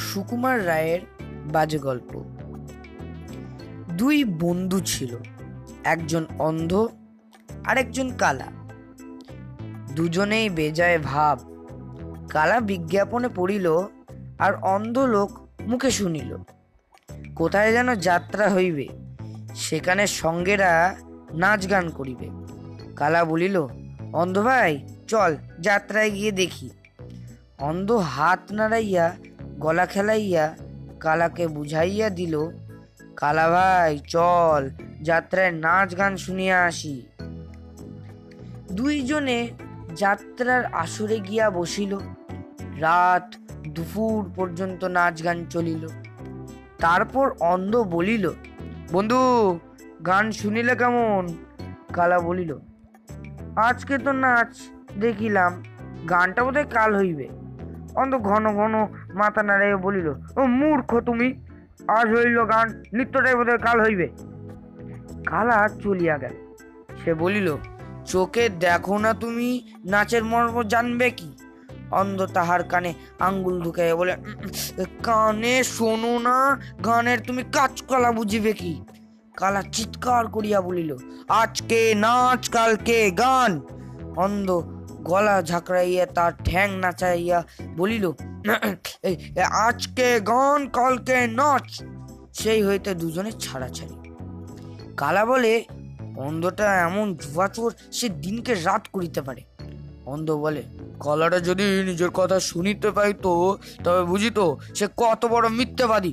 সুকুমার রায়ের বাজে গল্প। দুই বন্ধু ছিল, একজন অন্ধ আর একজন কালা। দুজনেই বেজায় ভাব, কালা বিজ্ঞাপনে পড়িল আর অন্ধ লোক মুখে শুনিল। কোথায় যেন যাত্রা হইবে, সেখানে সঙ্গেরা নাচ গান করিবে। কালা বলিল, অন্ধ ভাই, চল যাত্রায় গিয়ে দেখি। অন্ধ হাত নাড়াইয়া গলা খেলাইয়া কালাকে বুঝাইয়া দিল, কালা ভাই, চল, যাত্রায় নাচ গান শুনিয়া আসি। দুইজনে যাত্রার আসরে গিয়া বসিল। রাত দুপুর পর্যন্ত নাচ গান চলিল। তারপর অন্ধ বলিল, বন্ধু, গান শুনিলে কেমন? কালা বলিল, আজকে তো নাচ দেখিলাম, গানটা বোধহয় কাল হইবে। অন্ধ ঘন ঘন মাথা নাড়াইয়া বলিল ও মূর্খ তুমি! আজ হইল গান নৃত্যটাই বোধহয় কাল হইবে। কালা চলিয়া গেল। সে বলিল চোখে দেখো না তুমি নাচের মর্ম জানবে কি? অন্ধ তাহার কানে আঙ্গুল ঢুকাইয়া বলে "উম, উম, কানে শোনো না গানের তুমি কাজকলা বুঝিবে কি? কালা চিৎকার করিয়া বলিল আজকে নাচ কালকে গান! অন্ধ গলা ঝাঁকড়াইয়া তার ঠ্যাং নাচাইয়া বলিল আজকে গান কালকে নচ। সেই হইতে দুজনে ছাড়াছাড়ি। কালা বলে, অন্ধটা এমন জুয়াচোর, সে দিনকে রাত করিতে পারে। অন্ধ বলে, কলাটা যদি নিজের কথা শুনিতে পাইতো, তবে বুঝিত, সে কত বড় মিথ্যাবাদী।